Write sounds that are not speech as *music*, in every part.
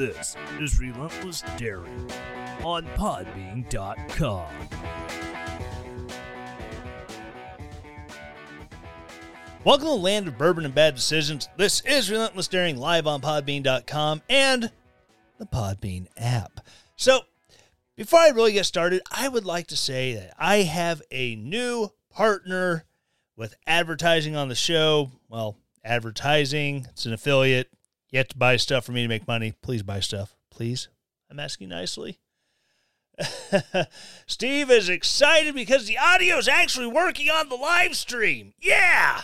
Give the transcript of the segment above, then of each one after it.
This is Relentless Daring on Podbean.com. Welcome to the land of bourbon and bad decisions. This is Relentless Daring live on Podbean.com and the Podbean app. So, before I really get started, I would like to say that I have a new partner with advertising on the show. Well, advertising, it's an affiliate. You have to buy stuff for me to make money. Please buy stuff. Please. I'm asking nicely. *laughs* Steve is excited because the audio is actually working on the live stream. Yeah!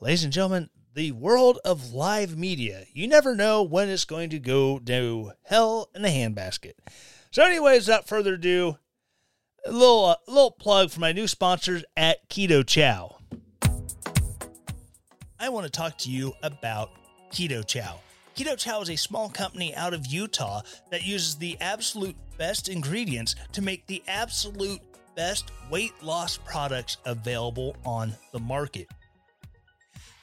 Ladies and gentlemen, the world of live media. You never know when it's going to go to hell in a handbasket. So, anyways, without further ado, a little, uh, little plug for my new sponsors at Keto Chow. I want to talk to you about Keto Chow. Keto Chow is a small company out of Utah that uses the absolute best ingredients to make the absolute best weight loss products available on the market.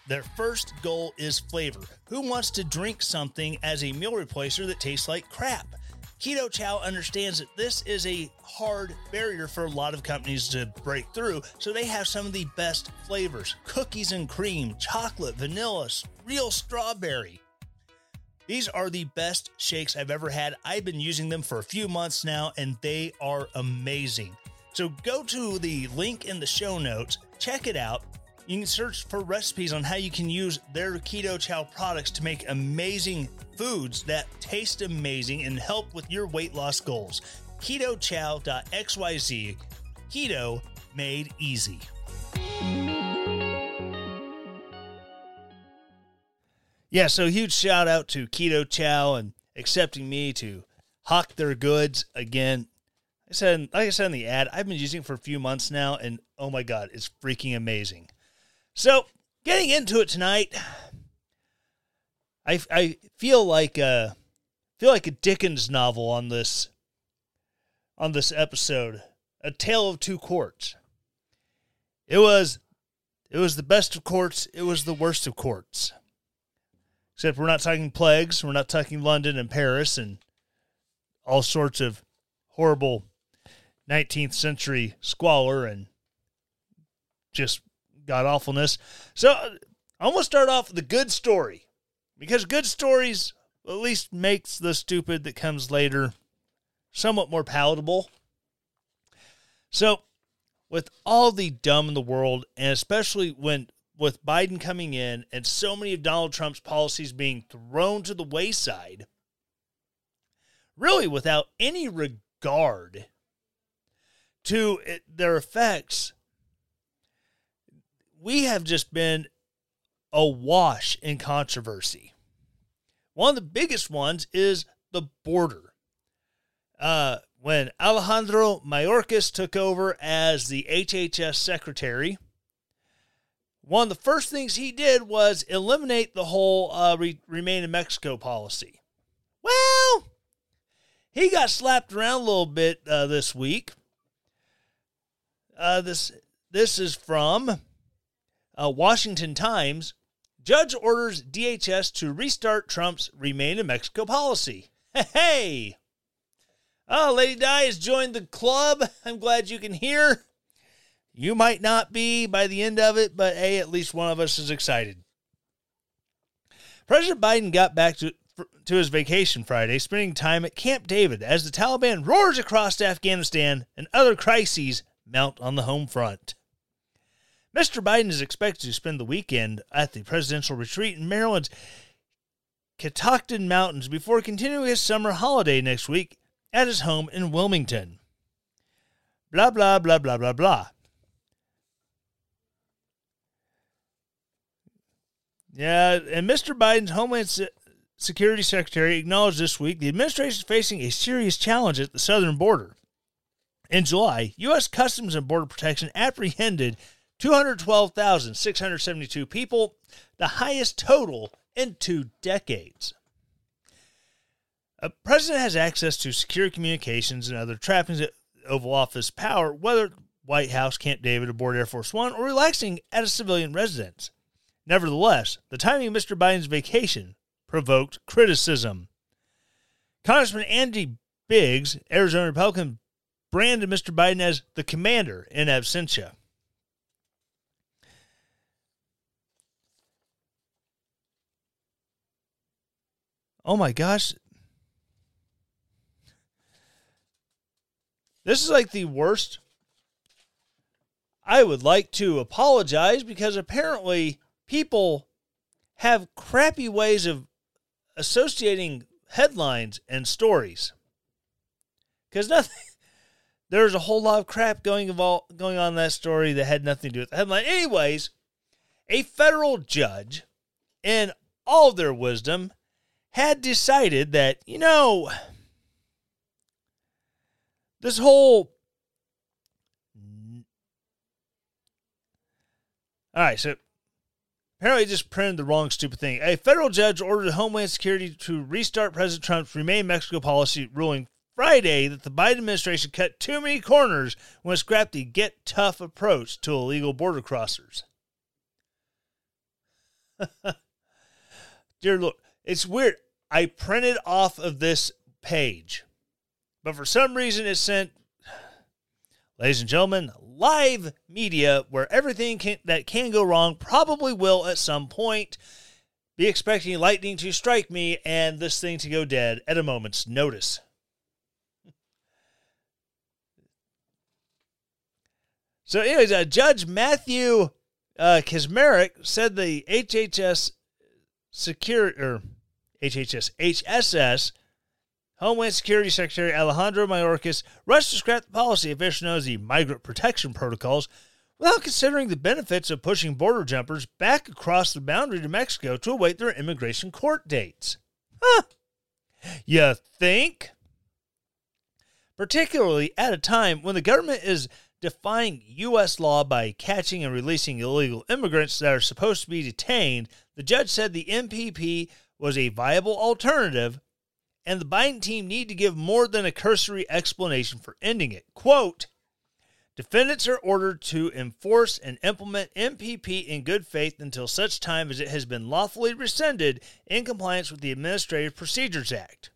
Their first goal is flavor. Who wants to drink something as a meal replacer that tastes like crap? Keto Chow understands that this is a hard barrier for a lot of companies to break through, so they have some of the best flavors cookies and cream, chocolate, vanilla, real strawberry. These are the best shakes I've ever had. I've been using them for a few months now, and they are amazing. So go to the link in the show notes, check it out. You can search for recipes on how you can use their Keto Chow products to make amazing foods that taste amazing and help with your weight loss goals. KetoChow.xyz. Keto made easy. Yeah, so huge shout out to Keto Chow and accepting me to hawk their goods again. I said, like I said in the ad, I've been using it for a few months now, and oh my god, it's freaking amazing. So, getting into it tonight, I I feel like a feel like a Dickens novel on this on this episode, A Tale of Two Courts. It was it was the best of courts, it was the worst of courts. Except we're not talking plagues, we're not talking London and Paris and all sorts of horrible 19th century squalor and just god awfulness. So I want to start off with a good story because good stories at least makes the stupid that comes later somewhat more palatable. So, with all the dumb in the world, and especially when with Biden coming in and so many of Donald Trump's policies being thrown to the wayside, really without any regard to it, their effects, we have just been awash in controversy. One of the biggest ones is the border. Uh, when Alejandro Mayorkas took over as the HHS secretary, one of the first things he did was eliminate the whole uh, re- remain in Mexico policy. Well, he got slapped around a little bit uh, this week. Uh, this this is from uh, Washington Times. Judge orders DHS to restart Trump's remain in Mexico policy. *laughs* Hey! Oh, Lady Di has joined the club. *laughs* I'm glad you can hear. You might not be by the end of it, but hey, at least one of us is excited. President Biden got back to, to his vacation Friday, spending time at Camp David as the Taliban roars across Afghanistan and other crises mount on the home front. Mr. Biden is expected to spend the weekend at the presidential retreat in Maryland's Catoctin Mountains before continuing his summer holiday next week at his home in Wilmington. Blah, blah, blah, blah, blah, blah. Yeah, and Mr. Biden's Homeland Security Secretary acknowledged this week the administration is facing a serious challenge at the southern border. In July, U.S. Customs and Border Protection apprehended 212,672 people, the highest total in two decades. A president has access to secure communications and other trappings at Oval Office power, whether White House, Camp David, aboard Air Force One, or relaxing at a civilian residence. Nevertheless, the timing of Mr. Biden's vacation provoked criticism. Congressman Andy Biggs, Arizona Republican, branded Mr. Biden as the commander in absentia. Oh my gosh. This is like the worst. I would like to apologize because apparently people have crappy ways of associating headlines and stories. Because nothing, *laughs* there's a whole lot of crap going going on in that story that had nothing to do with the headline. Anyways, a federal judge, in all their wisdom, had decided that you know this whole all right so apparently just printed the wrong stupid thing. A federal judge ordered homeland security to restart president trump's remain mexico policy ruling friday that the biden administration cut too many corners when it scrapped the get tough approach to illegal border crossers. *laughs* Dear lord it's weird i printed off of this page but for some reason, it sent, ladies and gentlemen, live media where everything can, that can go wrong probably will at some point. Be expecting lightning to strike me and this thing to go dead at a moment's notice. So, anyways, uh, Judge Matthew uh, Kacsmaryk said the HHS secure or HHS HSS Homeland Security Secretary Alejandro Mayorkas rushed to scrap the policy officially known as the Migrant Protection Protocols without considering the benefits of pushing border jumpers back across the boundary to Mexico to await their immigration court dates. Huh. You think? Particularly at a time when the government is defying U.S. law by catching and releasing illegal immigrants that are supposed to be detained, the judge said the MPP was a viable alternative and the Biden team need to give more than a cursory explanation for ending it. Quote, Defendants are ordered to enforce and implement MPP in good faith until such time as it has been lawfully rescinded in compliance with the Administrative Procedures Act.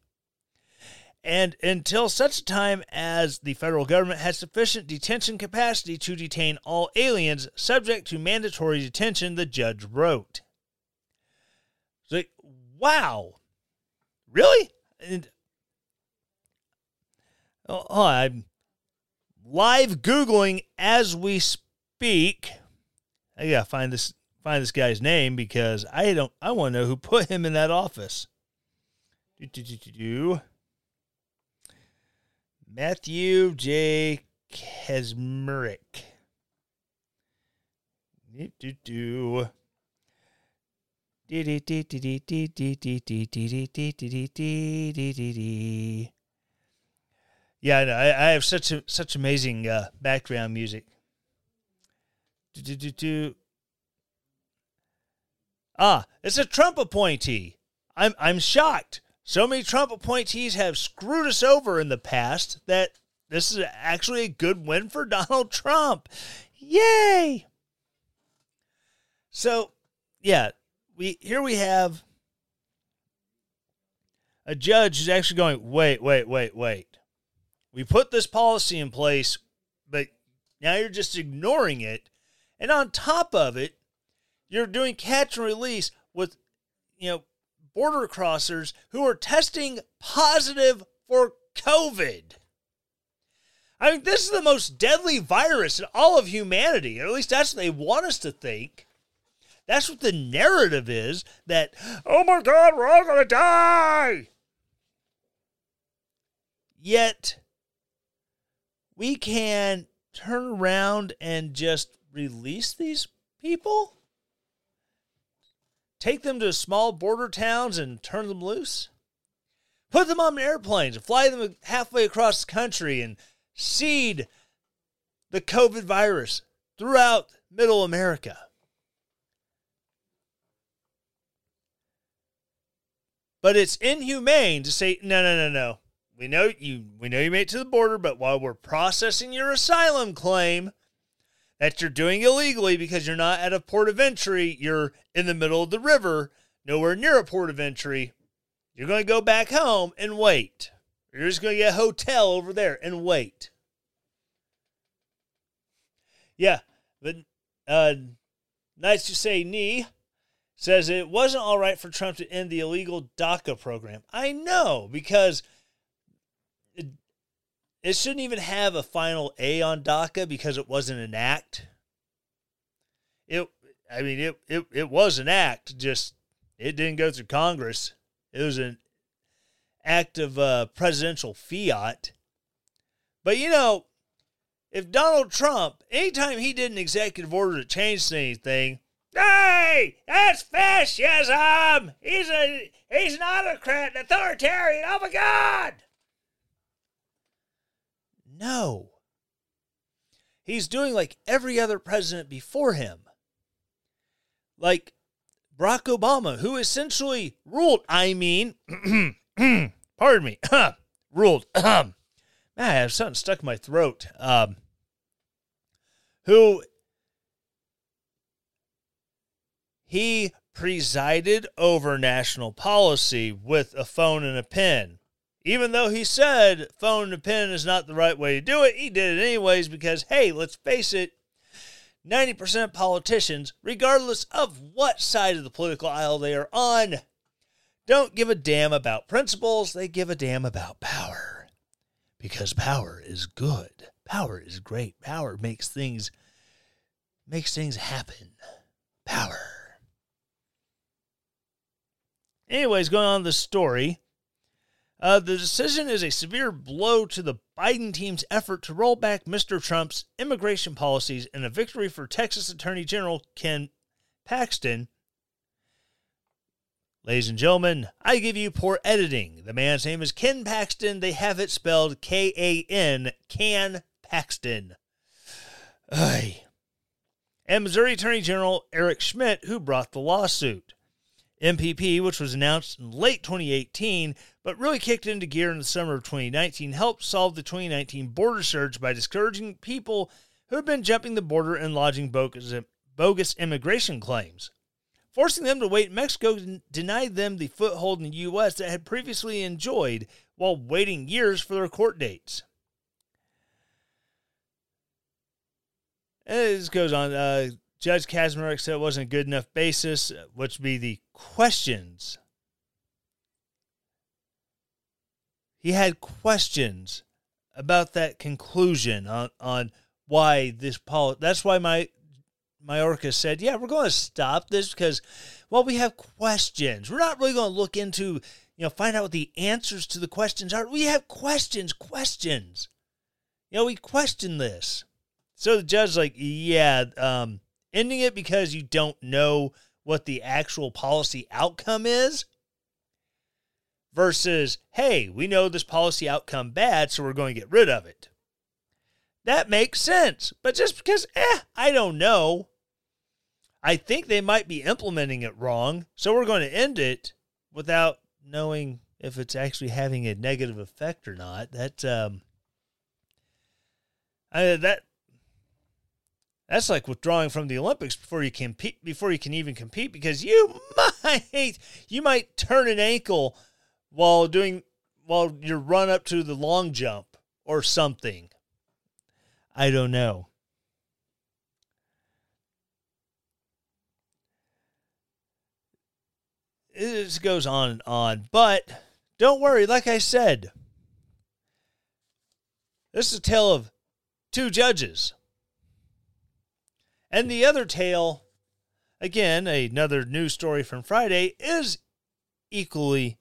And until such time as the federal government has sufficient detention capacity to detain all aliens subject to mandatory detention, the judge wrote. Wow. Really? and oh, oh, I'm live googling as we speak. I gotta find this find this guy's name because I don't I want to know who put him in that office. Do, do, do. Matthew J. Do, do, do. Yeah, I, I have such a, such amazing uh, background music. Ah, it's a Trump appointee. I'm I'm shocked. So many Trump appointees have screwed us over in the past that this is actually a good win for Donald Trump. Yay! So, yeah, we here we have a judge who's actually going, wait, wait, wait, wait. We put this policy in place, but now you're just ignoring it. And on top of it, you're doing catch and release with, you know, border crossers who are testing positive for COVID. I mean, this is the most deadly virus in all of humanity, or at least that's what they want us to think. That's what the narrative is that, oh my God, we're all going to die. Yet, we can turn around and just release these people? Take them to small border towns and turn them loose? Put them on airplanes and fly them halfway across the country and seed the COVID virus throughout middle America. But it's inhumane to say, no, no, no, no. We know you we know you made it to the border, but while we're processing your asylum claim that you're doing illegally because you're not at a port of entry, you're in the middle of the river, nowhere near a port of entry, you're going to go back home and wait. You're just going to get a hotel over there and wait. Yeah, but uh, nice to say, knee says it wasn't all right for Trump to end the illegal DACA program. I know because it, it shouldn't even have a final A on DACA because it wasn't an act. It, I mean, it it, it was an act, just it didn't go through Congress. It was an act of uh, presidential fiat. But you know, if Donald Trump, anytime he did an executive order to change anything, hey, that's fascism. He's a he's an autocrat, an authoritarian. Oh my God. No. He's doing like every other president before him. Like Barack Obama, who essentially ruled, I mean, *clears throat* pardon me, *clears throat* ruled, *clears throat* man, I have something stuck in my throat, um, who he presided over national policy with a phone and a pen. Even though he said phone and a pen is not the right way to do it, he did it anyways because, hey, let's face it, 90% of politicians, regardless of what side of the political aisle they are on, don't give a damn about principles. They give a damn about power. Because power is good. Power is great. Power makes things makes things happen. Power. Anyways, going on the story. Uh, the decision is a severe blow to the Biden team's effort to roll back Mr. Trump's immigration policies and a victory for Texas Attorney General Ken Paxton. Ladies and gentlemen, I give you poor editing. The man's name is Ken Paxton. They have it spelled K A N, Can Paxton. Ay. And Missouri Attorney General Eric Schmitt, who brought the lawsuit. MPP, which was announced in late 2018 but really kicked into gear in the summer of 2019, helped solve the 2019 border surge by discouraging people who had been jumping the border and lodging bogus, bogus immigration claims. Forcing them to wait, Mexico denied them the foothold in the U.S. that had previously enjoyed while waiting years for their court dates. This goes on. Uh, Judge Kacsmaryk said it wasn't a good enough basis, which would be the questions. He had questions about that conclusion on, on why this policy. That's why my Mayorkas said, "Yeah, we're going to stop this because, well, we have questions. We're not really going to look into, you know, find out what the answers to the questions are. We have questions, questions. You know, we question this." So the judge, like, yeah, um, ending it because you don't know what the actual policy outcome is versus, hey, we know this policy outcome bad, so we're going to get rid of it. That makes sense. But just because, eh, I don't know. I think they might be implementing it wrong, so we're going to end it without knowing if it's actually having a negative effect or not. That um, I, that that's like withdrawing from the Olympics before you compete before you can even compete because you *laughs* might you might turn an ankle while doing while you run up to the long jump or something. I don't know. It goes on and on. But don't worry, like I said, this is a tale of two judges. And the other tale again, another news story from Friday is equally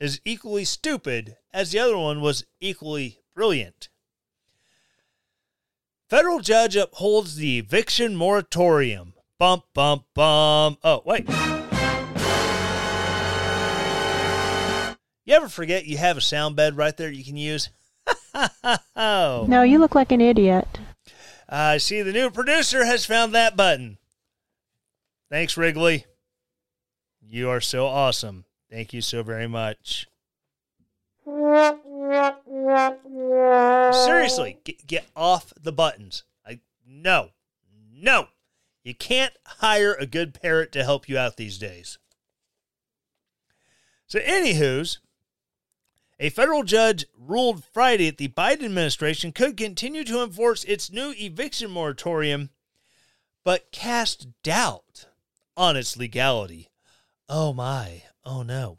is equally stupid as the other one was equally brilliant. Federal judge upholds the eviction moratorium. Bump, bump, bump. Oh, wait. You ever forget you have a sound bed right there you can use? *laughs* No, you look like an idiot. I uh, see the new producer has found that button. Thanks, Wrigley. You are so awesome. Thank you so very much. Seriously, get, get off the buttons. I no, no. You can't hire a good parrot to help you out these days. So, anywho's, a federal judge ruled Friday that the Biden administration could continue to enforce its new eviction moratorium, but cast doubt on its legality. Oh my, oh no.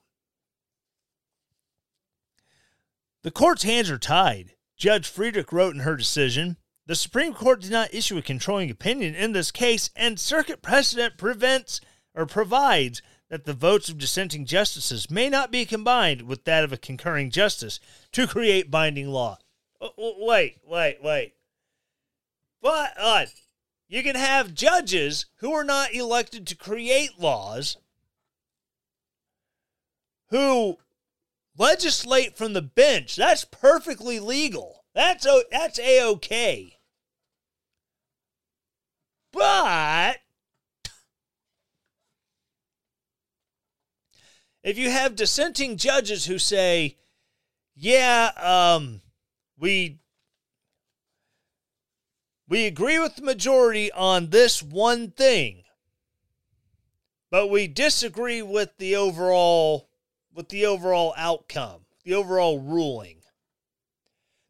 The court's hands are tied. Judge Friedrich wrote in her decision The Supreme Court did not issue a controlling opinion in this case, and circuit precedent prevents or provides that the votes of dissenting justices may not be combined with that of a concurring justice to create binding law. Wait, wait, wait. But uh, you can have judges who are not elected to create laws who legislate from the bench. That's perfectly legal. That's that's a okay. But if you have dissenting judges who say, "Yeah, um, we we agree with the majority on this one thing, but we disagree with the overall with the overall outcome, the overall ruling.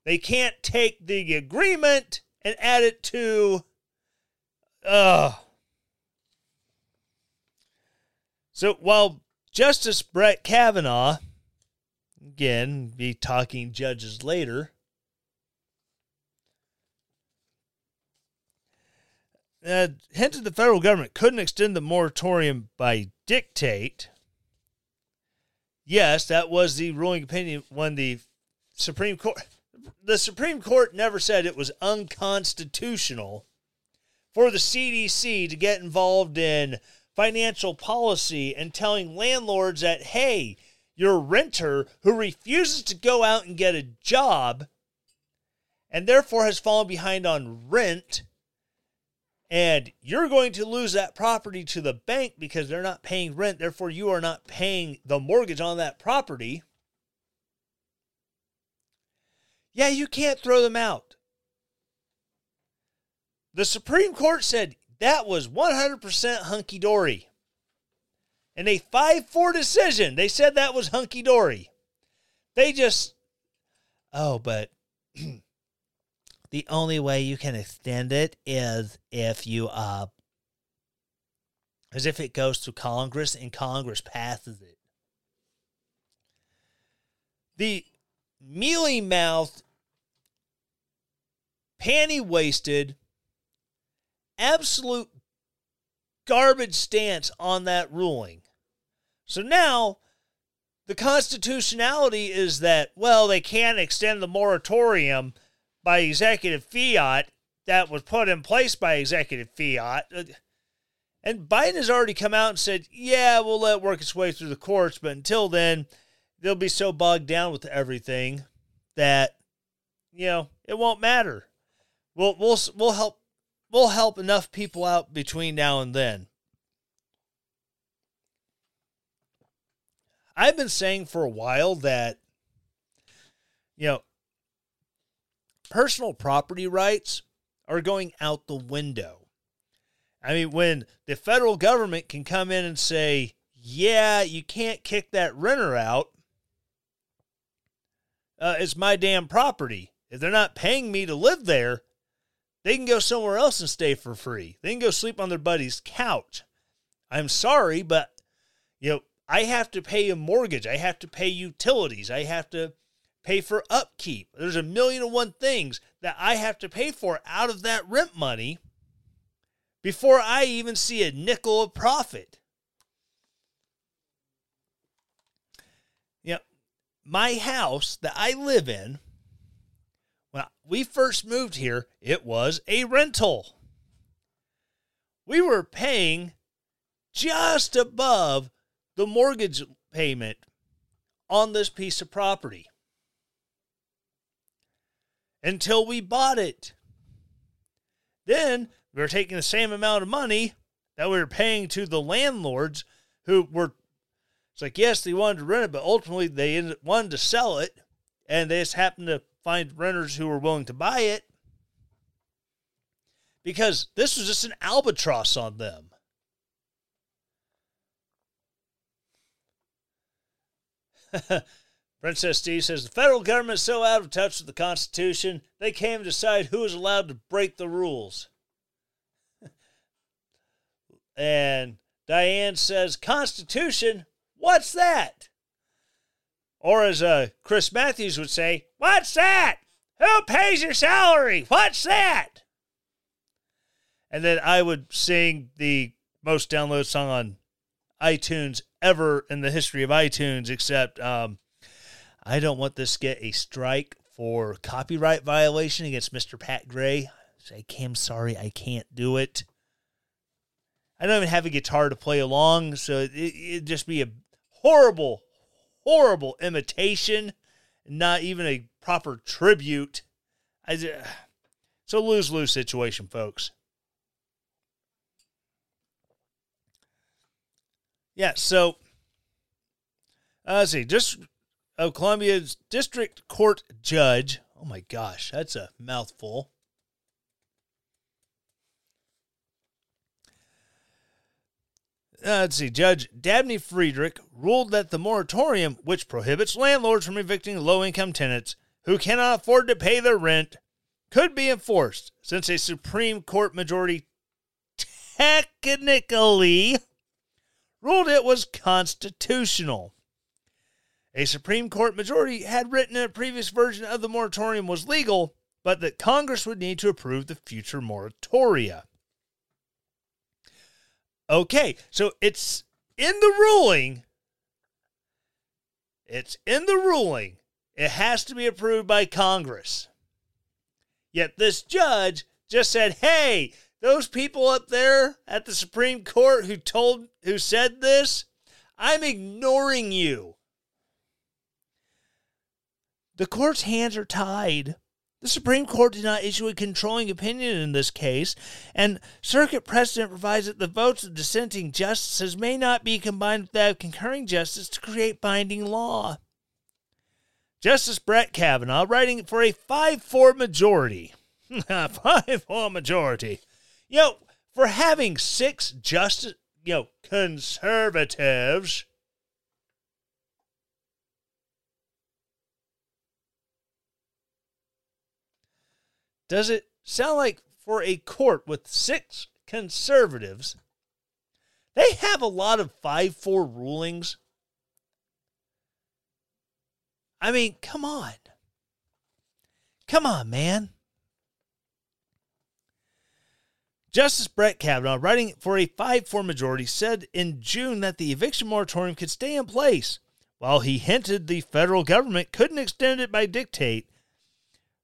They can't take the agreement and add it to uh so while Justice Brett Kavanaugh again be talking judges later. Uh, hinted the federal government couldn't extend the moratorium by dictate. Yes, that was the ruling opinion when the Supreme Court the Supreme Court never said it was unconstitutional for the CDC to get involved in financial policy and telling landlords that hey, your renter who refuses to go out and get a job and therefore has fallen behind on rent and you're going to lose that property to the bank because they're not paying rent. Therefore, you are not paying the mortgage on that property. Yeah, you can't throw them out. The Supreme Court said that was 100% hunky dory. In a 5 4 decision, they said that was hunky dory. They just, oh, but *clears throat* the only way you can extend it is if you uh as if it goes to Congress and Congress passes it. The mealy mouthed, panty waisted, absolute garbage stance on that ruling. So now the constitutionality is that, well, they can't extend the moratorium by executive fiat that was put in place by executive fiat. And Biden has already come out and said, yeah, we'll let it work its way through the courts, but until then, they'll be so bogged down with everything that, you know, it won't matter. We'll, we'll, we'll help we'll help enough people out between now and then. I've been saying for a while that, you know, personal property rights are going out the window. I mean, when the federal government can come in and say, yeah, you can't kick that renter out, uh, it's my damn property. If they're not paying me to live there, they can go somewhere else and stay for free. They can go sleep on their buddy's couch. I'm sorry, but you know, I have to pay a mortgage. I have to pay utilities. I have to pay for upkeep. There's a million and one things that I have to pay for out of that rent money before I even see a nickel of profit. You know, my house that I live in, when we first moved here, it was a rental. We were paying just above the mortgage payment on this piece of property until we bought it. Then we were taking the same amount of money that we were paying to the landlords who were it's like yes they wanted to rent it but ultimately they wanted to sell it and they just happened to find renters who were willing to buy it because this was just an albatross on them *laughs* Princess D says the federal government is so out of touch with the Constitution, they can't decide who is allowed to break the rules. *laughs* and Diane says, Constitution? What's that? Or as uh, Chris Matthews would say, What's that? Who pays your salary? What's that? And then I would sing the most downloaded song on iTunes ever in the history of iTunes, except um, I don't want this to get a strike for copyright violation against Mr. Pat Gray. Say, I'm sorry, I can't do it. I don't even have a guitar to play along, so it, it'd just be a horrible, horrible imitation, not even a proper tribute. It's a lose lose situation, folks. Yeah, so uh, let's see. Just of Columbia's district court judge. Oh my gosh, that's a mouthful. Uh, let's see. Judge Dabney Friedrich ruled that the moratorium, which prohibits landlords from evicting low income tenants who cannot afford to pay their rent, could be enforced since a Supreme Court majority technically ruled it was constitutional. A Supreme Court majority had written a previous version of the moratorium was legal, but that Congress would need to approve the future moratoria. Okay, so it's in the ruling. It's in the ruling. It has to be approved by Congress. Yet this judge just said, hey, those people up there at the Supreme Court who told who said this, I'm ignoring you. The court's hands are tied. The Supreme Court did not issue a controlling opinion in this case, and circuit precedent provides that the votes of dissenting justices may not be combined with that of concurring justices to create binding law. Justice Brett Kavanaugh, writing for a 5 4 majority, *laughs* 5 4 majority, you know, for having six justice, you know, conservatives. Does it sound like for a court with six conservatives, they have a lot of 5 4 rulings? I mean, come on. Come on, man. Justice Brett Kavanaugh, writing for a 5 4 majority, said in June that the eviction moratorium could stay in place, while he hinted the federal government couldn't extend it by dictate.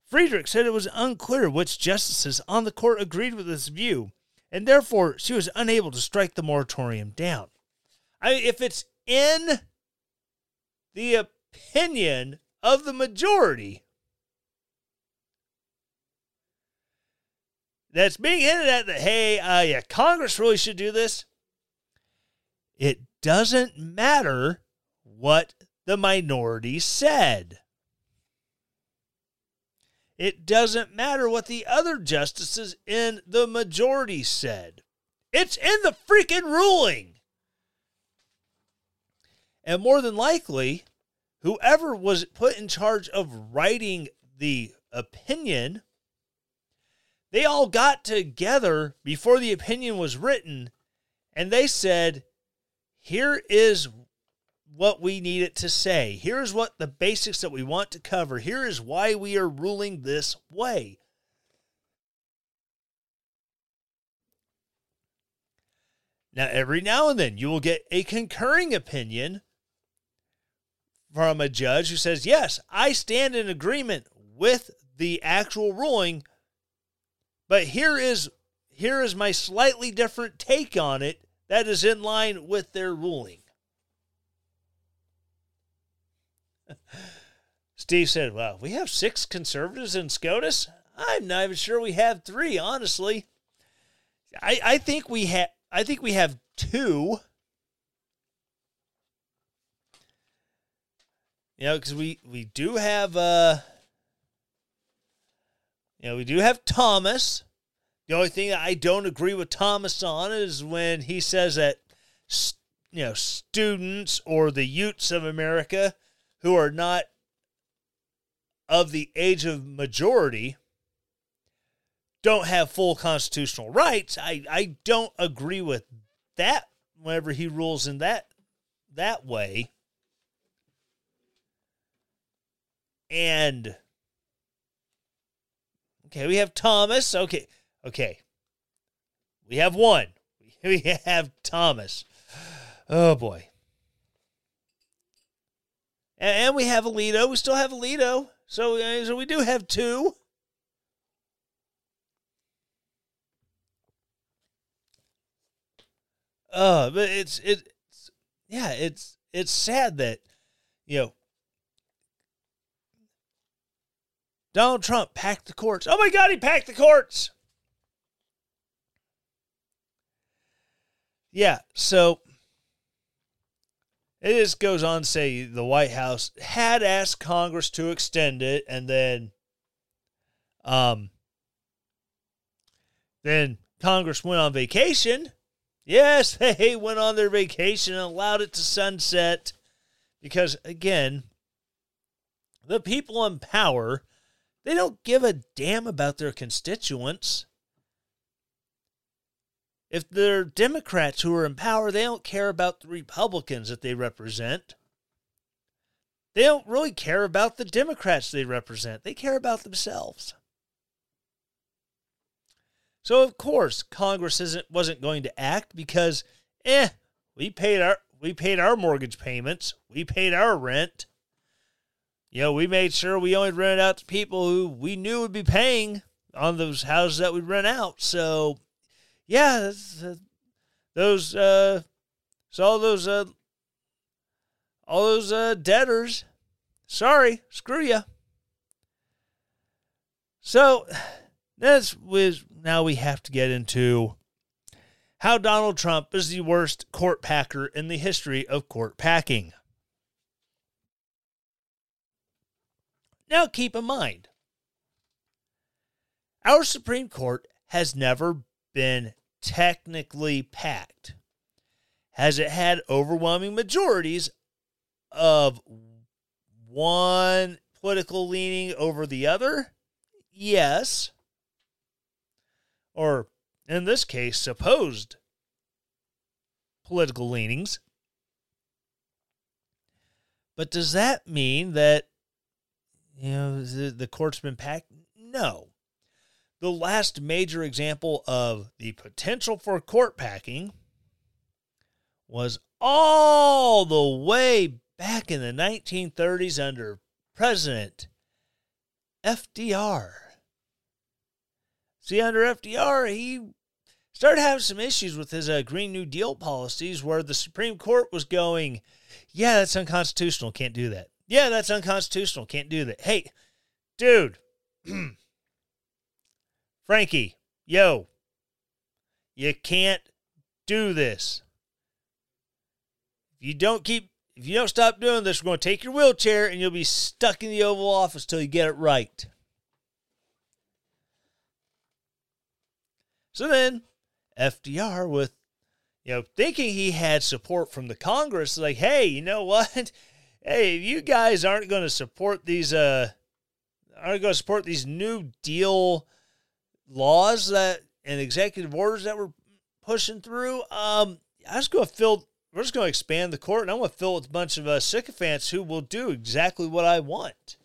Friedrich said it was unclear which justices on the court agreed with this view, and therefore she was unable to strike the moratorium down. I if it's in the opinion of the majority, that's being hinted at that, hey, uh, yeah, Congress really should do this. It doesn't matter what the minority said. It doesn't matter what the other justices in the majority said. It's in the freaking ruling. And more than likely, whoever was put in charge of writing the opinion they all got together before the opinion was written and they said, here is what we need it to say. Here's what the basics that we want to cover. Here is why we are ruling this way. Now, every now and then, you will get a concurring opinion from a judge who says, Yes, I stand in agreement with the actual ruling, but here is here is my slightly different take on it that is in line with their ruling. Steve said, Well, we have six conservatives in SCOTUS. I'm not even sure we have three, honestly. I, I think we have I think we have two. You know, because we, we do have uh you know, we do have Thomas. The only thing that I don't agree with Thomas on is when he says that you know students or the youths of America who are not of the age of majority don't have full constitutional rights. I, I don't agree with that whenever he rules in that that way. And okay, we have Thomas. Okay, okay. We have one. *laughs* We have Thomas. Oh boy. And, we have Alito. We still have Alito. So, uh, so we do have two. Uh, but it's it's yeah, it's it's sad that you know Donald Trump packed the courts. Oh my God, he packed the courts. Yeah, so it just goes on to say the White House had asked Congress to extend it, and then, um, then Congress went on vacation. Yes, *laughs* they went on their vacation and allowed it to sunset because, again, the people in power they don't give a damn about their constituents. If they're Democrats who are in power, they don't care about the Republicans that they represent. They don't really care about the Democrats they represent. They care about themselves. So of course Congress isn't wasn't going to act because eh, we paid our we paid our mortgage payments, we paid our rent you know, we made sure we only rented out to people who we knew would be paying on those houses that we rent out. So, yeah, uh, those uh, so all those uh, all those uh, debtors. Sorry, screw you. So that's with now we have to get into how Donald Trump is the worst court packer in the history of court packing. Now, keep in mind, our Supreme Court has never been technically packed. Has it had overwhelming majorities of one political leaning over the other? Yes. Or, in this case, supposed political leanings. But does that mean that you know, the, the court's been packed? No. The last major example of the potential for court packing was all the way back in the 1930s under President FDR. See, under FDR, he started having some issues with his uh, Green New Deal policies where the Supreme Court was going, yeah, that's unconstitutional, can't do that. Yeah, that's unconstitutional. Can't do that. Hey, dude. *clears throat* Frankie, yo. You can't do this. If you don't keep if you don't stop doing this, we're going to take your wheelchair and you'll be stuck in the Oval Office till you get it right. So then, FDR, with you know, thinking he had support from the Congress, like, hey, you know what? *laughs* hey, you guys aren't going to support these uh aren't going to support these new deal laws that and executive orders that we're pushing through, um, I was going to fill. We're just going to expand the court, and I'm going to fill it with a bunch of uh, sycophants who will do exactly what I want.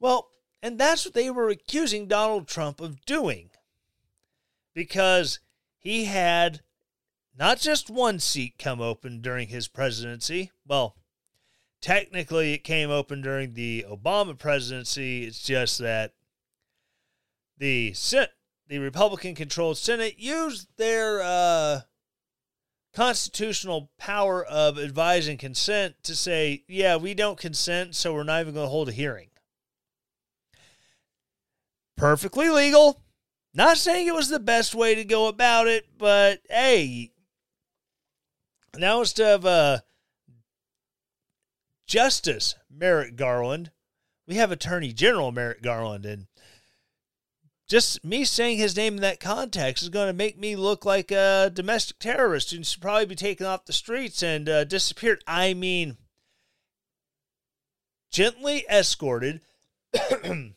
Well, and that's what they were accusing Donald Trump of doing, because he had not just one seat come open during his presidency. Well, technically, it came open during the Obama presidency. It's just that the Senate, the Republican controlled Senate used their uh, constitutional power of advising consent to say, yeah, we don't consent, so we're not even going to hold a hearing. Perfectly legal. Not saying it was the best way to go about it, but hey, now instead of uh, Justice Merrick Garland, we have Attorney General Merrick Garland, and just me saying his name in that context is going to make me look like a domestic terrorist who should probably be taken off the streets and uh, disappeared. I mean, gently escorted *clears throat*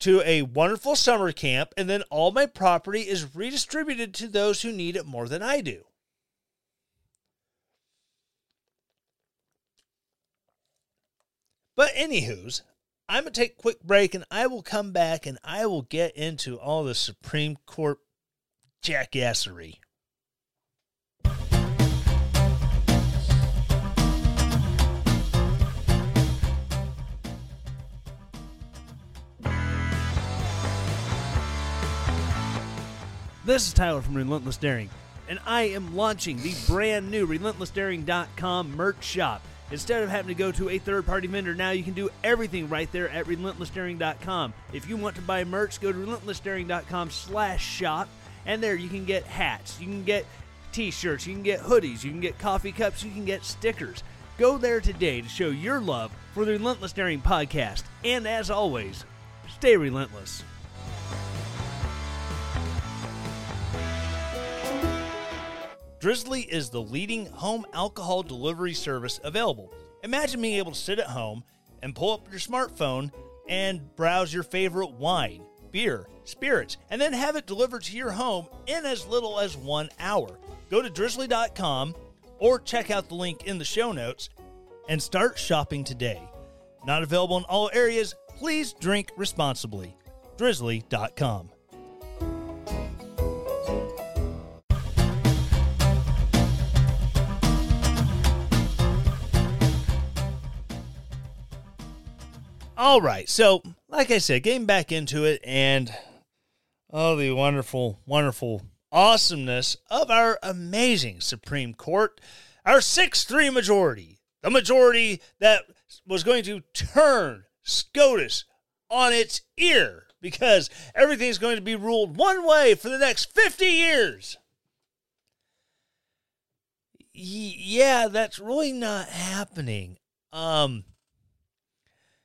to a wonderful summer camp, and then all my property is redistributed to those who need it more than I do. But anywho's, I'm going to take a quick break and I will come back and I will get into all the Supreme Court jackassery. This is Tyler from Relentless Daring, and I am launching the brand new RelentlessDaring.com merch shop. Instead of having to go to a third party vendor, now you can do everything right there at relentlessdaring.com. If you want to buy merch, go to relentlessdaring.com slash shop, and there you can get hats, you can get t shirts, you can get hoodies, you can get coffee cups, you can get stickers. Go there today to show your love for the Relentless Daring podcast. And as always, stay relentless. Drizzly is the leading home alcohol delivery service available. Imagine being able to sit at home and pull up your smartphone and browse your favorite wine, beer, spirits, and then have it delivered to your home in as little as one hour. Go to drizzly.com or check out the link in the show notes and start shopping today. Not available in all areas. Please drink responsibly. Drizzly.com. All right. So, like I said, getting back into it and oh, the wonderful, wonderful awesomeness of our amazing Supreme Court, our 6 3 majority, the majority that was going to turn SCOTUS on its ear because everything's going to be ruled one way for the next 50 years. Yeah, that's really not happening. Um,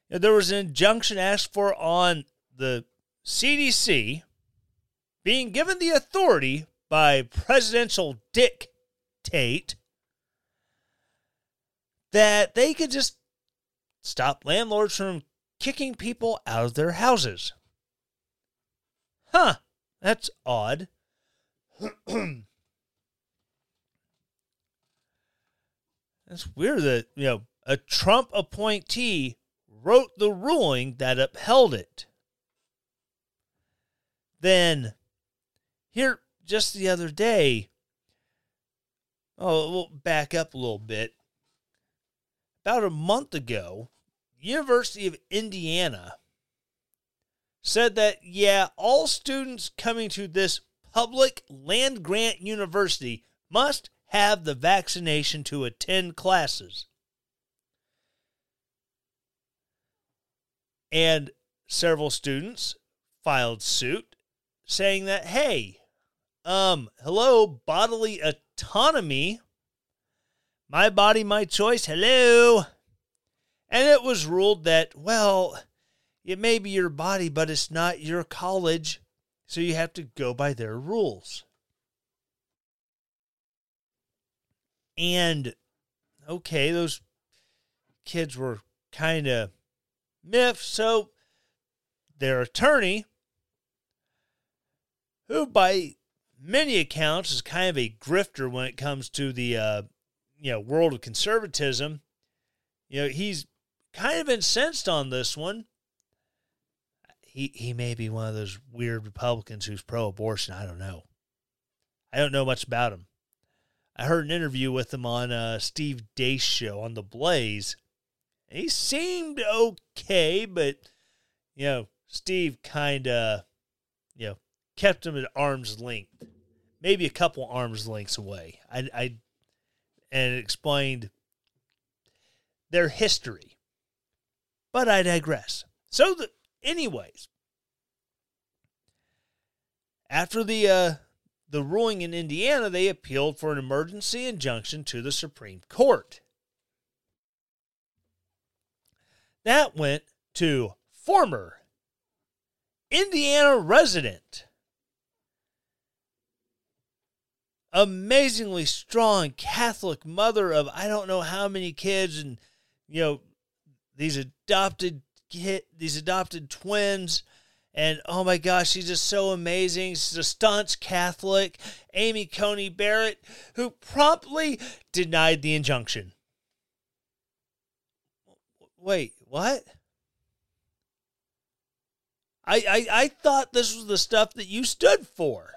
there was an injunction asked for on the CDC being given the authority by presidential dictate that they could just stop landlords from kicking people out of their houses. Huh, that's odd. *clears throat* that's weird that, you know, a Trump appointee wrote the ruling that upheld it. Then, here just the other day, oh, we'll back up a little bit. About a month ago, University of Indiana said that, yeah, all students coming to this public land grant university must have the vaccination to attend classes. And several students filed suit saying that, hey, um, hello, bodily autonomy. My body, my choice. Hello. And it was ruled that, well, it may be your body, but it's not your college. So you have to go by their rules. And okay, those kids were kind of miff. So their attorney, who by many accounts is kind of a grifter when it comes to the uh, you know world of conservatism, you know he's kind of incensed on this one. he he may be one of those weird Republicans who's pro-abortion. I don't know. I don't know much about him. I heard an interview with him on uh, Steve Deace show on the Blaze. He seemed okay, but you know, Steve kind of, you know, kept him at arm's length, maybe a couple arms lengths away. I, I and explained their history. But I digress. So, the, anyways, after the uh, the ruling in Indiana, they appealed for an emergency injunction to the Supreme Court. That went to former Indiana resident, amazingly strong Catholic mother of I don't know how many kids, and you know these adopted kid, these adopted twins and oh my gosh, she's just so amazing. She's a staunch Catholic, Amy Coney Barrett, who promptly denied the injunction. Wait, what? I, I, I thought this was the stuff that you stood for.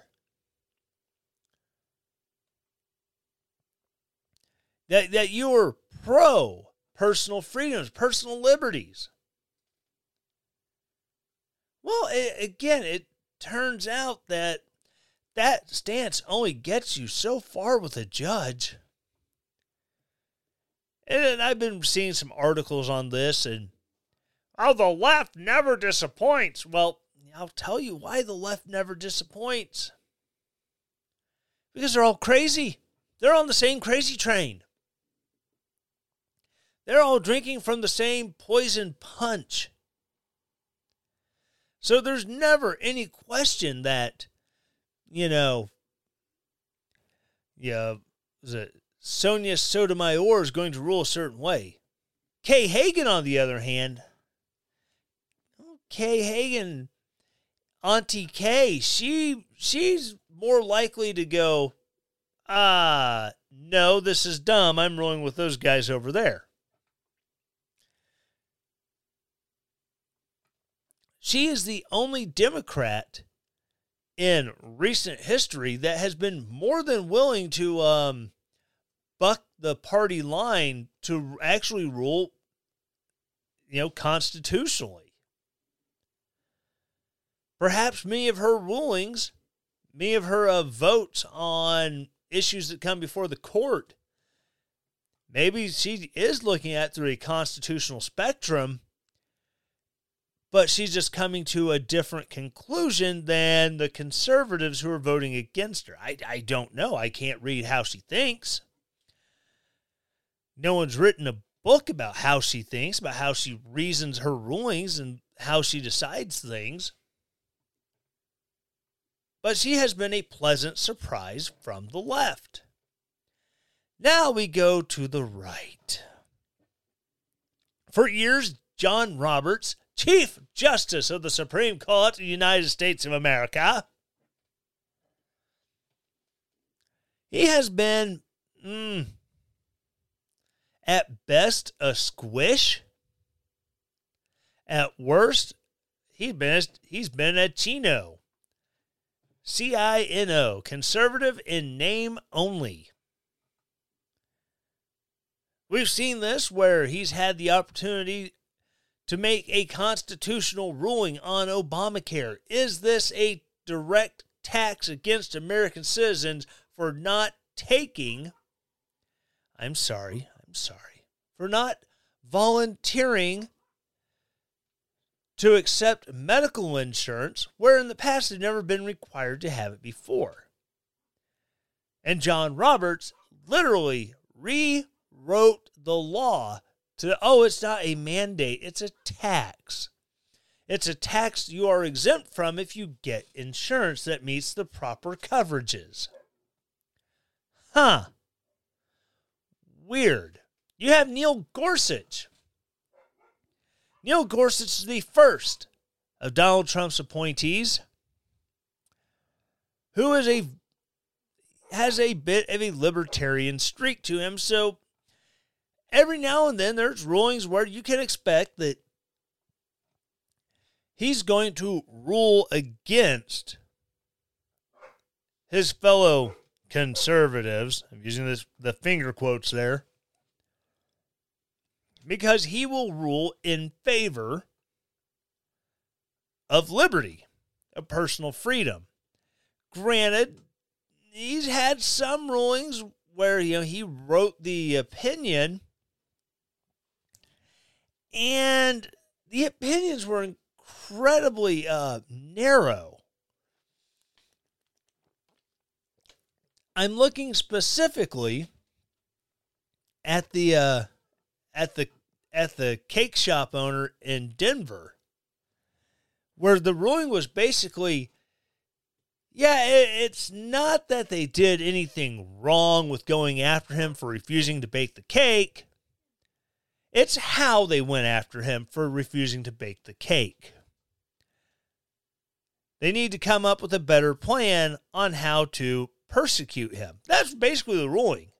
That, that you were pro personal freedoms, personal liberties. Well, it, again, it turns out that that stance only gets you so far with a judge. And I've been seeing some articles on this, and oh, the left never disappoints. Well, I'll tell you why the left never disappoints. Because they're all crazy. They're on the same crazy train. They're all drinking from the same poison punch. So there's never any question that, you know, yeah, is it Sonia Sotomayor is going to rule a certain way. Kagan, on the other hand, Kagan, Auntie Kay, she she's more likely to go, ah, no, this is dumb. I'm rolling with those guys over there. She is the only Democrat in recent history that has been more than willing to um, buck the party line to actually rule, you know, constitutionally. Perhaps many of her rulings, many of her uh, votes on issues that come before the court, maybe she is looking at through a constitutional spectrum but she's just coming to a different conclusion than the conservatives who are voting against her. I, I don't know. I can't read how she thinks. No one's written a book about how she thinks, about how she reasons her rulings and how she decides things. But she has been a pleasant surprise from the left. Now we go to the right. For years, John Roberts Chief Justice of the Supreme Court of the United States of America. He has been, mm, at best, a squish. At worst, he's been, he's been a Chino. C I N O, conservative in name only. We've seen this where he's had the opportunity to make a constitutional ruling on Obamacare. Is this a direct tax against American citizens for not taking, I'm sorry, I'm sorry, for not volunteering to accept medical insurance where in the past they've never been required to have it before? And John Roberts literally rewrote the law to oh, it's not a mandate, it's a tax. It's a tax you are exempt from if you get insurance that meets the proper coverages. Huh. Weird. You have Neil Gorsuch. Neil Gorsuch is the first of Donald Trump's appointees who is a has a bit of a libertarian streak to him, so every now and then there's rulings where you can expect that he's going to rule against his fellow conservatives. I'm using this the finger quotes there. Because he will rule in favor of liberty, of personal freedom. Granted, he's had some rulings where you know he wrote the opinion and the opinions were incredibly uh, narrow. I'm looking specifically at the uh, at the at the cake shop owner in Denver, where the ruling was basically, yeah, it, it's not that they did anything wrong with going after him for refusing to bake the cake. It's how they went after him for refusing to bake the cake. They need to come up with a better plan on how to persecute him. That's basically the ruling.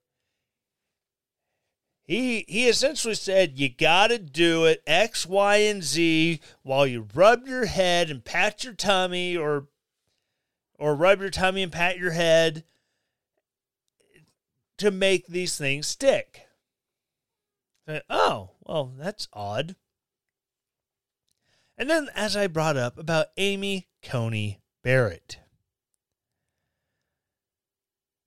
He he essentially said you got to do it X, Y, and Z while you rub your head and pat your tummy, or or rub your tummy and pat your head to make these things stick. Oh, well, that's odd. And then, as I brought up about Amy Coney Barrett.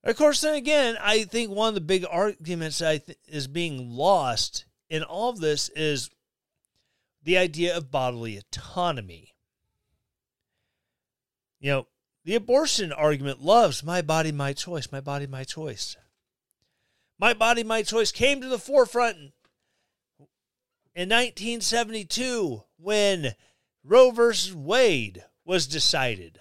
Of course, then again, I think one of the big arguments I th- is being lost in all of this is the idea of bodily autonomy. You know, the abortion argument loves my body, my choice, my body, my choice. My body, my choice came to the forefront in 1972 when Roe versus Wade was decided.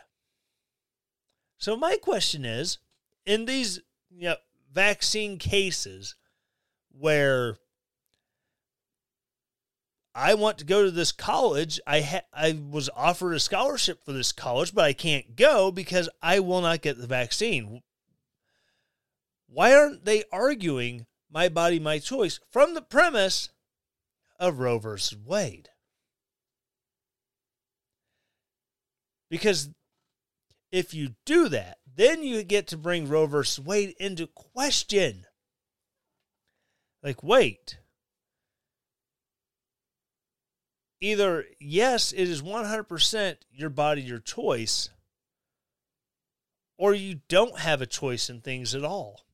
So my question is, in these you know, vaccine cases where I want to go to this college, I ha- I was offered a scholarship for this college, but I can't go because I will not get the vaccine. Why aren't they arguing my body, my choice from the premise of Roe versus Wade? Because if you do that, then you get to bring Roe versus Wade into question. Like, wait. Either, yes, it is 100% your body, your choice, or you don't have a choice in things at all.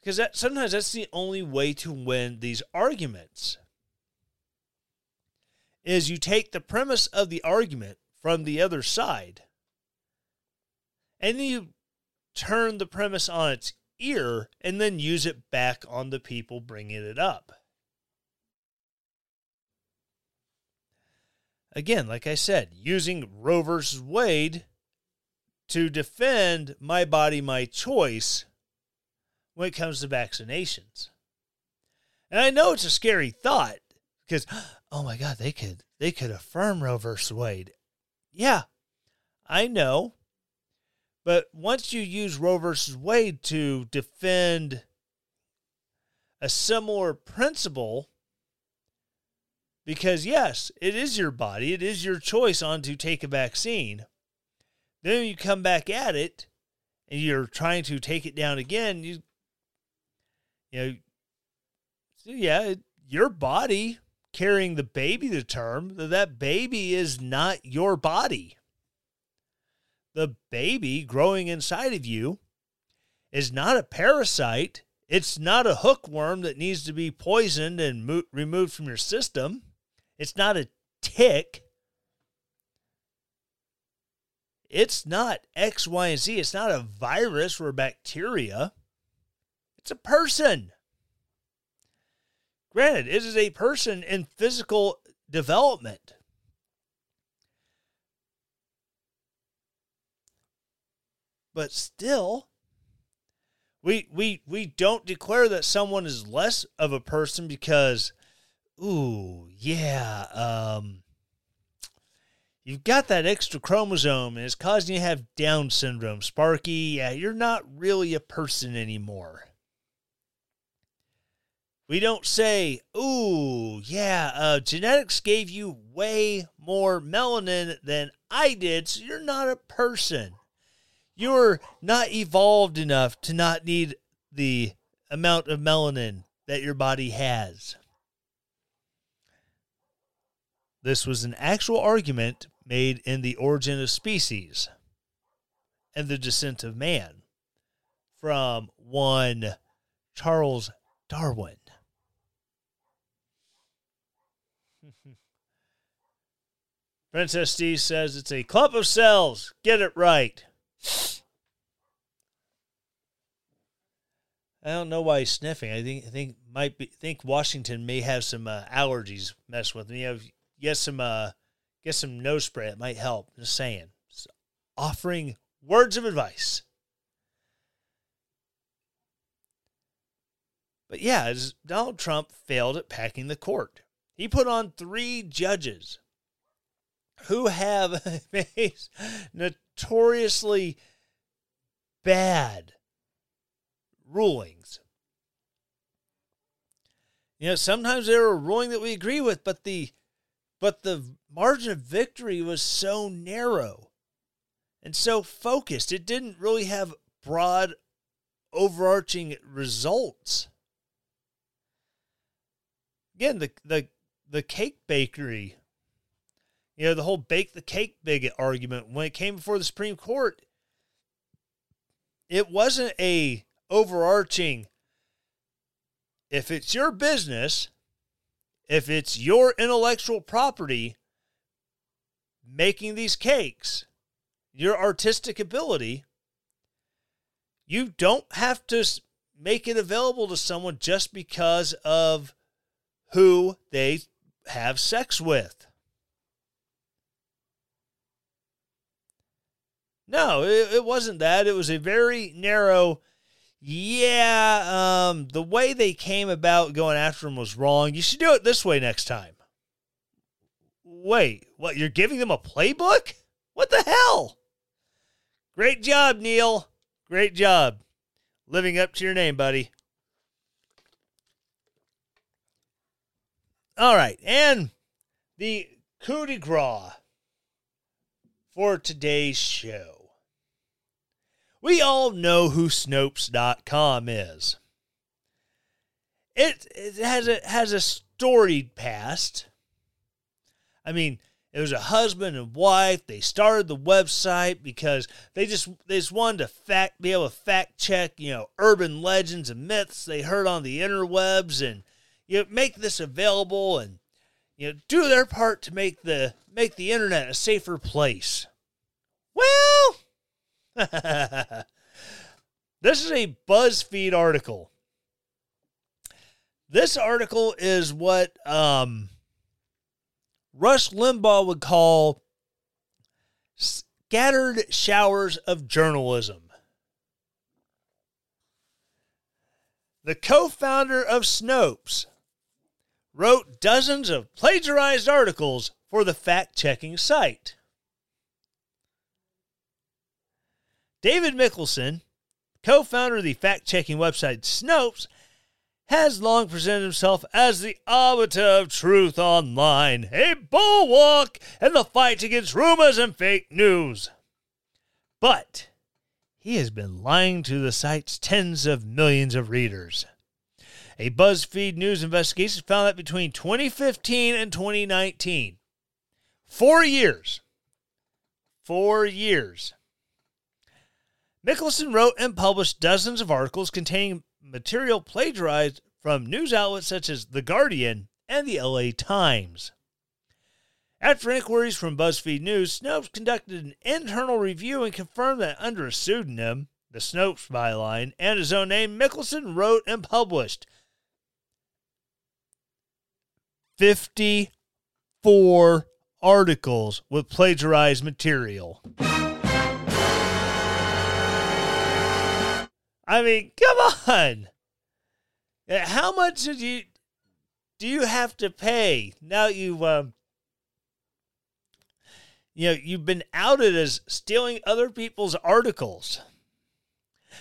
Because that, sometimes that's the only way to win these arguments is you take the premise of the argument from the other side and you turn the premise on its ear and then use it back on the people bringing it up. Again, like I said, using Roe versus Wade to defend my body, my choice when it comes to vaccinations. And I know it's a scary thought because oh my god they could they could affirm roe versus wade. Yeah i know. But once you use roe versus wade to defend a similar principle because yes it is your body it is your choice on to take a vaccine then you come back at it and you're trying to take it down again you you know so yeah your body carrying the baby to term, that that baby is not your body. The baby growing inside of you is not a parasite. It's not a hookworm that needs to be poisoned and mo- removed from your system. It's not a tick. It's not X, Y, and Z. It's not a virus or a bacteria. It's a person. Granted, it is a person in physical development. But still, we we we don't declare that someone is less of a person because ooh, yeah, um you've got that extra chromosome and it's causing you to have Down syndrome. Sparky, yeah, you're not really a person anymore. We don't say, ooh, yeah, uh, genetics gave you way more melanin than I did, so you're not a person. You're not evolved enough to not need the amount of melanin that your body has. This was an actual argument made in The Origin of Species and the Descent of Man from one Charles Darwin. Princess D says it's a clump of cells. Get it right. I don't know why he's sniffing. I think I think might be think Washington may have some uh, allergies mess with me. Know, get some uh, get some nose spray. It might help. Just saying. Just offering words of advice. But yeah, Donald Trump failed at packing the court. He put on three judges who have *laughs* notoriously bad rulings. You know, sometimes they're a ruling that we agree with, but the but the margin of victory was so narrow and so focused. It didn't really have broad overarching results. Again, the the the cake bakery you know, the whole bake the cake bigot argument when it came before the Supreme Court, it wasn't a overarching if it's your business, if it's your intellectual property making these cakes, your artistic ability, you don't have to make it available to someone just because of who they have sex with. No, it, it wasn't that. It was a very narrow. Yeah, um, the way they came about going after him was wrong. You should do it this way next time. Wait, what? You're giving them a playbook? What the hell? Great job, Neil. Great job. Living up to your name, buddy. All right, and the coup de grace for today's show. We all know who Snopes.com is. It, it has a has a storied past. I mean, it was a husband and wife. They started the website because they just they just wanted to fact be able to fact check, you know, urban legends and myths they heard on the interwebs and you know, make this available and you know do their part to make the make the internet a safer place. Well, *laughs* this is a BuzzFeed article. This article is what um, Rush Limbaugh would call scattered showers of journalism. The co founder of Snopes wrote dozens of plagiarized articles for the fact checking site. David Mikkelson, co founder of the fact checking website Snopes, has long presented himself as the arbiter of truth online, a bulwark in the fight against rumors and fake news. But he has been lying to the site's tens of millions of readers. A BuzzFeed News investigation found that between 2015 and 2019, four years, four years, Mikkelson wrote and published dozens of articles containing material plagiarized from news outlets such as The Guardian and the LA Times. After inquiries from BuzzFeed News, Snopes conducted an internal review and confirmed that under a pseudonym, the Snopes byline, and his own name, Mikkelson wrote and published 54 articles with plagiarized material. I mean, come on. How much did you do you have to pay now? You um, you know, you've been outed as stealing other people's articles.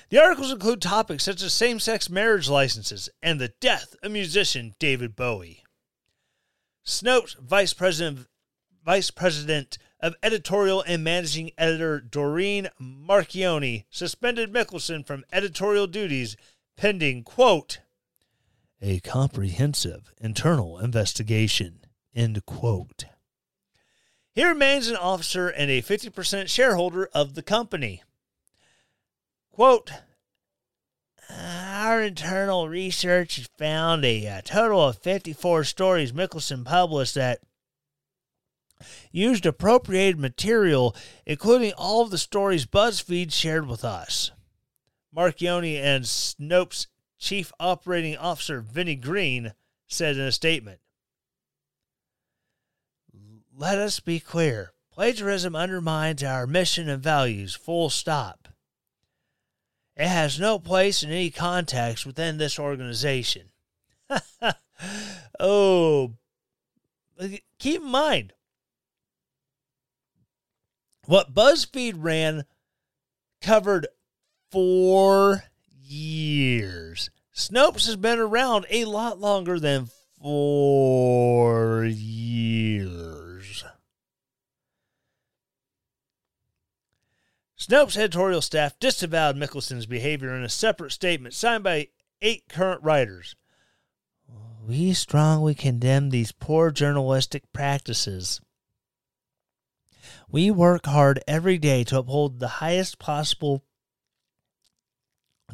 The articles include topics such as same sex marriage licenses and the death of musician David Bowie. Snopes Vice President, Vice President of Editorial and Managing Editor Doreen Marchionni suspended Mikkelson from editorial duties pending, quote, a comprehensive internal investigation, end quote. He remains an officer and a 50% shareholder of the company. Quote, our internal research found a, a, total of 54 stories Mikkelson published that used appropriated material, including all of the stories BuzzFeed shared with us. Marchionni and Snopes Chief Operating Officer Vinny Green said in a statement. Let us be clear. Plagiarism undermines our mission and values, full stop. It has no place in any context within this organization. *laughs* oh, keep in mind what BuzzFeed ran covered four years. Snopes has been around a lot longer than four years. Snopes' editorial staff disavowed Mikkelson's behavior in a separate statement signed by eight current writers. We strongly condemn these poor journalistic practices. We work hard every day to uphold the highest possible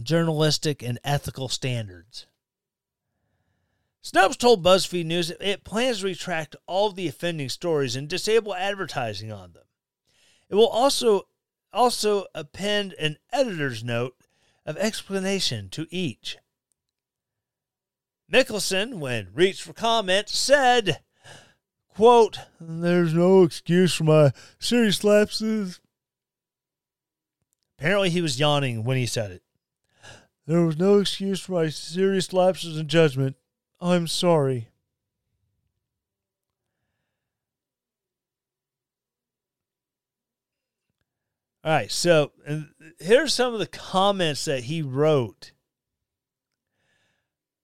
journalistic and ethical standards. Snopes told BuzzFeed News it plans to retract all of the offending stories and disable advertising on them. It will also also append an editor's note of explanation to each. Mikkelson, when reached for comment, said, quote, There's no excuse for my serious lapses. Apparently he was yawning when he said it. There was no excuse for my serious lapses in judgment. I'm sorry. All right, so here's some of the comments that he wrote.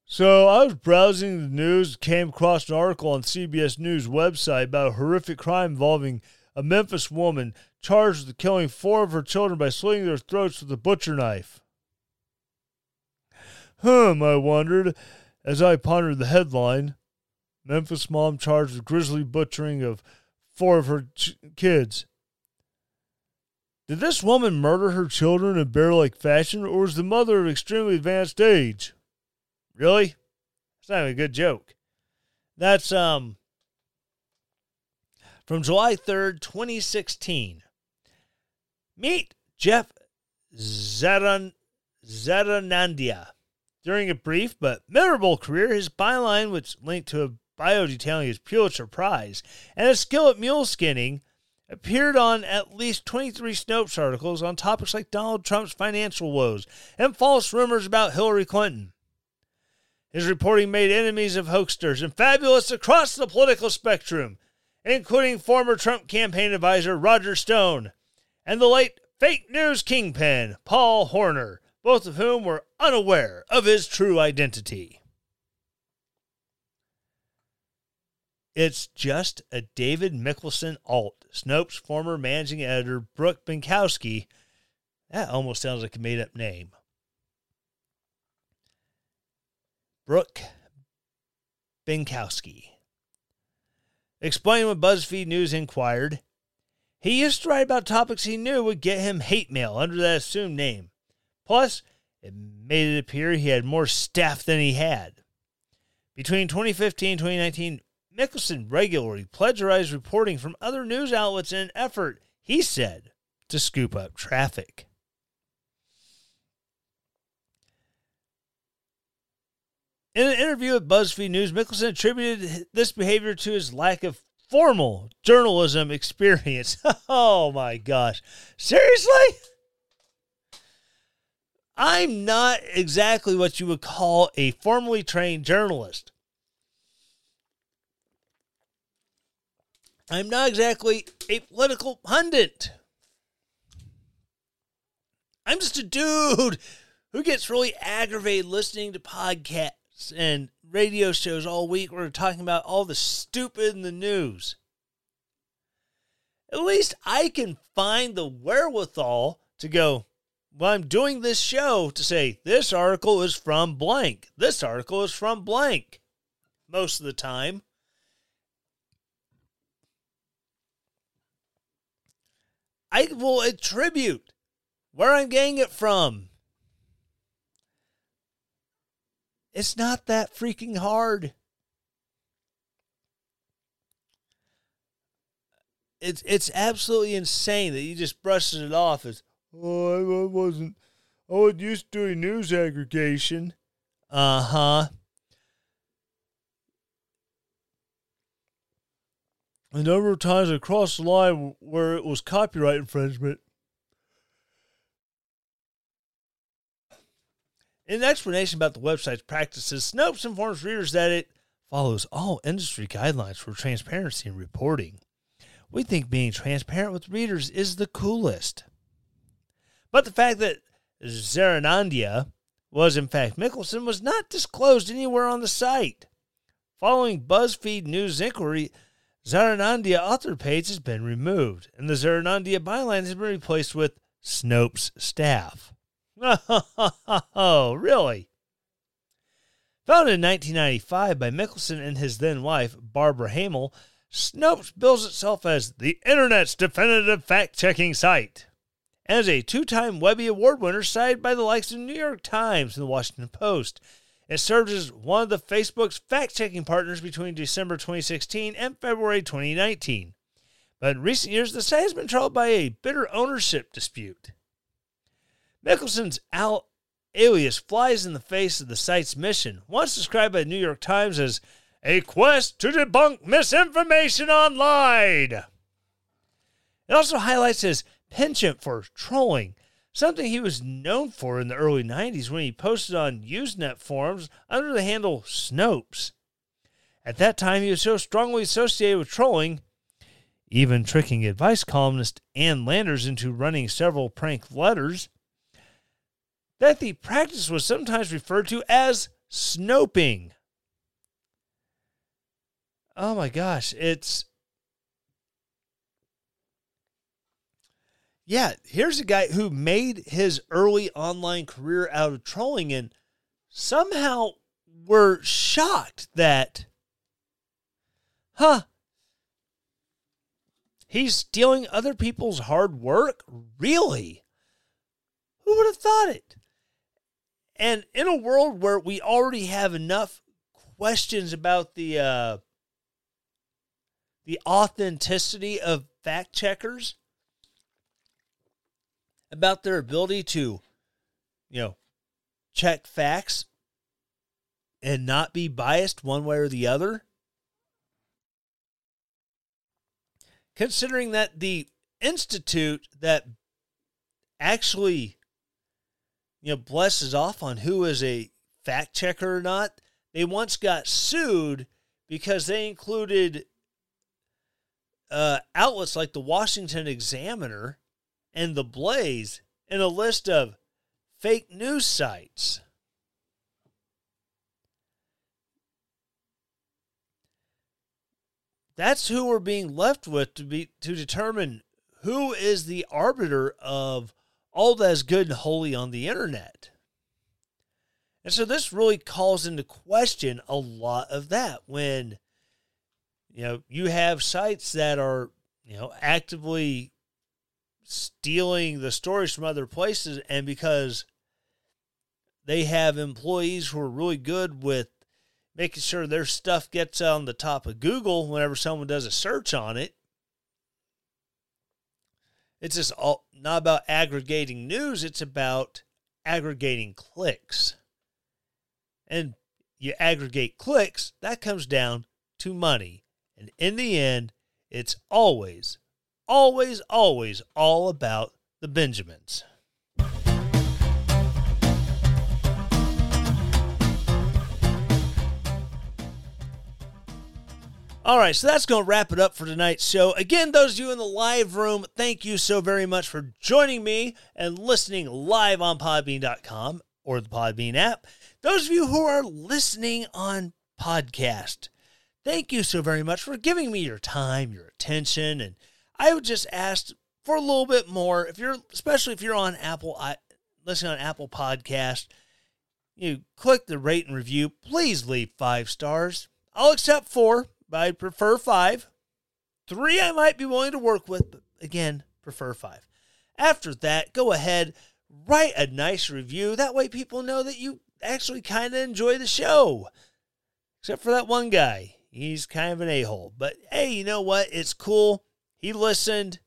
So I was browsing the news, came across an article on CBS News website about a horrific crime involving a Memphis woman charged with killing four of her children by slitting their throats with a butcher knife. Hum, I wondered as I pondered the headline. Memphis mom charged with grisly butchering of four of her ch- kids. Did this woman murder her children in bear like fashion, or was the mother of extremely advanced age? Really? It's not even a good joke. That's um from July 3rd, 2016. Meet Jeff Zaran Zarronandia. During a brief but memorable career, his byline, which linked to a bio detailing his Pulitzer Prize and his skill at mule skinning, appeared on at least 23 Snopes articles on topics like Donald Trump's financial woes and false rumors about Hillary Clinton. His reporting made enemies of hoaxsters and fabulous across the political spectrum, including former Trump campaign advisor Roger Stone and the late fake news kingpin Paul Horner, both of whom were unaware of his true identity. It's just a David Mikkelson alt. Snopes' former managing editor, Brooke Binkowski. That almost sounds like a made up name. Brooke Binkowski. Explain what BuzzFeed News inquired. He used to write about topics he knew would get him hate mail under that assumed name. Plus, it made it appear he had more staff than he had. Between 2015 and 2019, Mikkelson regularly plagiarized reporting from other news outlets in an effort, he said, to scoop up traffic. In an interview with BuzzFeed News, Mikkelson attributed this behavior to his lack of formal journalism experience. *laughs* oh my gosh. Seriously? I'm not exactly what you would call a formally trained journalist. I'm not exactly a political pundit. I'm just a dude who gets really aggravated listening to podcasts and radio shows all week where we're talking about all the stupid in the news. At least I can find the wherewithal to go, well, I'm doing this show to say this article is from blank. This article is from blank most of the time. I will attribute where I'm getting it from. It's not that freaking hard. It's it's absolutely insane that you just brushes it off as oh I wasn't I was used to doing news aggregation. Uh huh. A number of times I crossed the line where it was copyright infringement. In an explanation about the website's practices, Snopes informs readers that it follows all industry guidelines for transparency and reporting. We think being transparent with readers is the coolest. But the fact that Zarronandia was in fact Mikkelson was not disclosed anywhere on the site. Following BuzzFeed News inquiry, Zarronandia author page has been removed, and the Zarronandia byline has been replaced with Snopes staff. Oh, *laughs* really? Founded in 1995 by Mikkelson and his then wife, Barbara Hamel, Snopes bills itself as the Internet's definitive fact checking site. And as a two time Webby Award winner, cited by the likes of the New York Times and the Washington Post. It served as one of the Facebook's fact checking partners between December 2016 and February 2019. But in recent years, the site has been troubled by a bitter ownership dispute. Mikkelson's Al alias flies in the face of the site's mission, once described by the New York Times as a quest to debunk misinformation online. It also highlights his penchant for trolling, something he was known for in the early 90s when he posted on Usenet forums under the handle Snopes. At that time, he was so strongly associated with trolling, even tricking advice columnist Ann Landers into running several prank letters, that the practice was sometimes referred to as snoping. Oh my gosh, it's yeah, here's a guy who made his early online career out of trolling and somehow we're shocked that huh he's stealing other people's hard work? Really? Who would have thought it and in a world where we already have enough questions about the uh, the authenticity of fact checkers, about their ability to, you know, check facts and not be biased one way or the other. Considering that the institute that actually you know, blesses off on who is a fact checker or not. They once got sued because they included uh, outlets like the Washington Examiner and the Blaze in a list of fake news sites. That's who we're being left with to be to determine who is the arbiter of all that's good and holy on the internet. And so this really calls into question a lot of that when you know you have sites that are you know actively stealing the stories from other places and because they have employees who are really good with making sure their stuff gets on the top of Google whenever someone does a search on it it's just all not about aggregating news, it's about aggregating clicks. And you aggregate clicks, that comes down to money. And in the end, it's always, always, always all about the Benjamins. All right, so that's going to wrap it up for tonight's show. Again, those of you in the live room, thank you so very much for joining me and listening live on Podbean.com or the Podbean app. Those of you who are listening on podcast, thank you so very much for giving me your time, your attention, and I would just ask for a little bit more. If you're, especially if you're on Apple, I, listening on Apple Podcast, you click the rate and review. Please leave five stars. I'll accept four but I'd prefer five. Three I might be willing to work with, but again, prefer five. After that, go ahead, write a nice review. That way people know that you actually kind of enjoy the show. Except for that one guy. He's kind of an a hole. But hey, you know what? It's cool. He listened.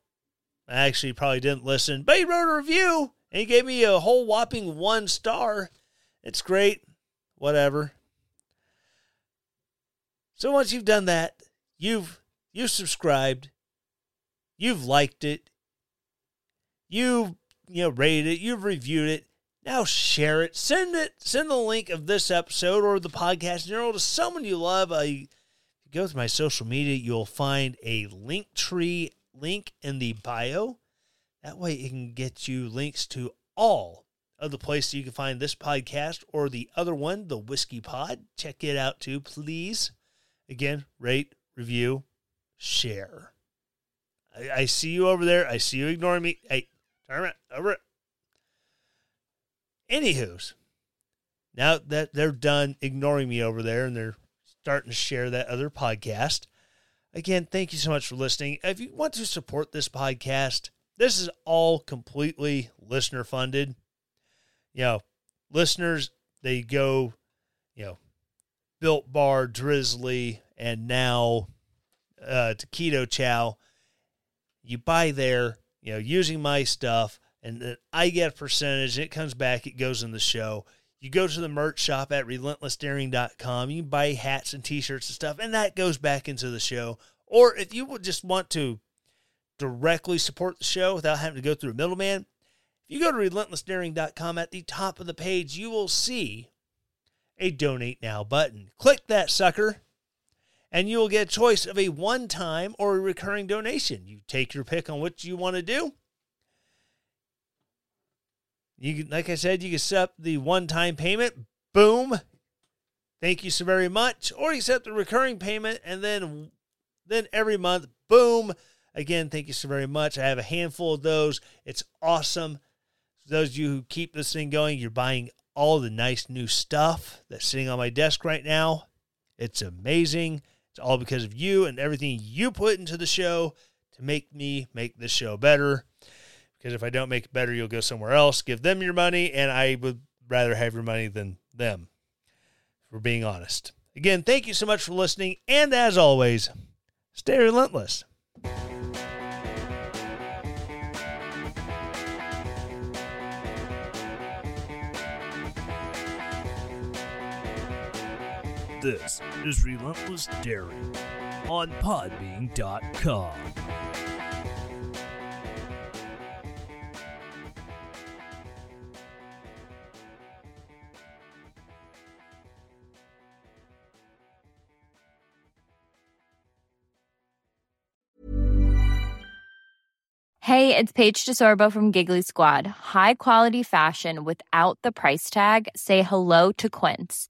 Actually, probably didn't listen, but he wrote a review and he gave me a whole whopping one star. It's great. Whatever. So once you've done that, you've you've subscribed, you've liked it, you've you know rated it, you've reviewed it. Now share it. Send it. Send the link of this episode or the podcast in general to someone you love. Uh, you go to my social media, you'll find a link tree link in the bio. That way, it can get you links to all of the places you can find this podcast or the other one, the Whiskey Pod. Check it out too, please. Again, rate, review, share. I, I see you over there. I see you ignoring me. Hey, turn around. Over it. Anywho's, now that they're done ignoring me over there and they're starting to share that other podcast, again, thank you so much for listening. If you want to support this podcast, this is all completely listener funded. You know, listeners, they go, you know, Built Bar, Drizly, and now uh, Taquito Chow. You buy there, you know, using my stuff, and then I get a percentage. It comes back, it goes in the show. You go to the merch shop at relentlessdaring.com. You buy hats and t shirts and stuff, and that goes back into the show. Or if you would just want to directly support the show without having to go through a middleman, if you go to relentlessdaring.com at the top of the page, you will see a donate now button. Click that sucker and you will get a choice of a one time or a recurring donation. You take your pick on what you want to do. You can, like I said, you can set up the one time payment. Boom. Thank you so very much. Or you set the recurring payment and then then every month, boom. Again, thank you so very much. I have a handful of those. It's awesome. those of you who keep this thing going, you're buying all the nice new stuff that's sitting on my desk right now. It's amazing. It's all because of you and everything you put into the show to make me make this show better. Because if I don't make it better, you'll go somewhere else, give them your money, and I would rather have your money than them, for being honest. Again, thank you so much for listening, and as always, stay relentless. This is Relentless Daring on Podbean.com. Hey, it's Paige DeSorbo from Giggly Squad. High quality fashion without the price tag? Say hello to Quince.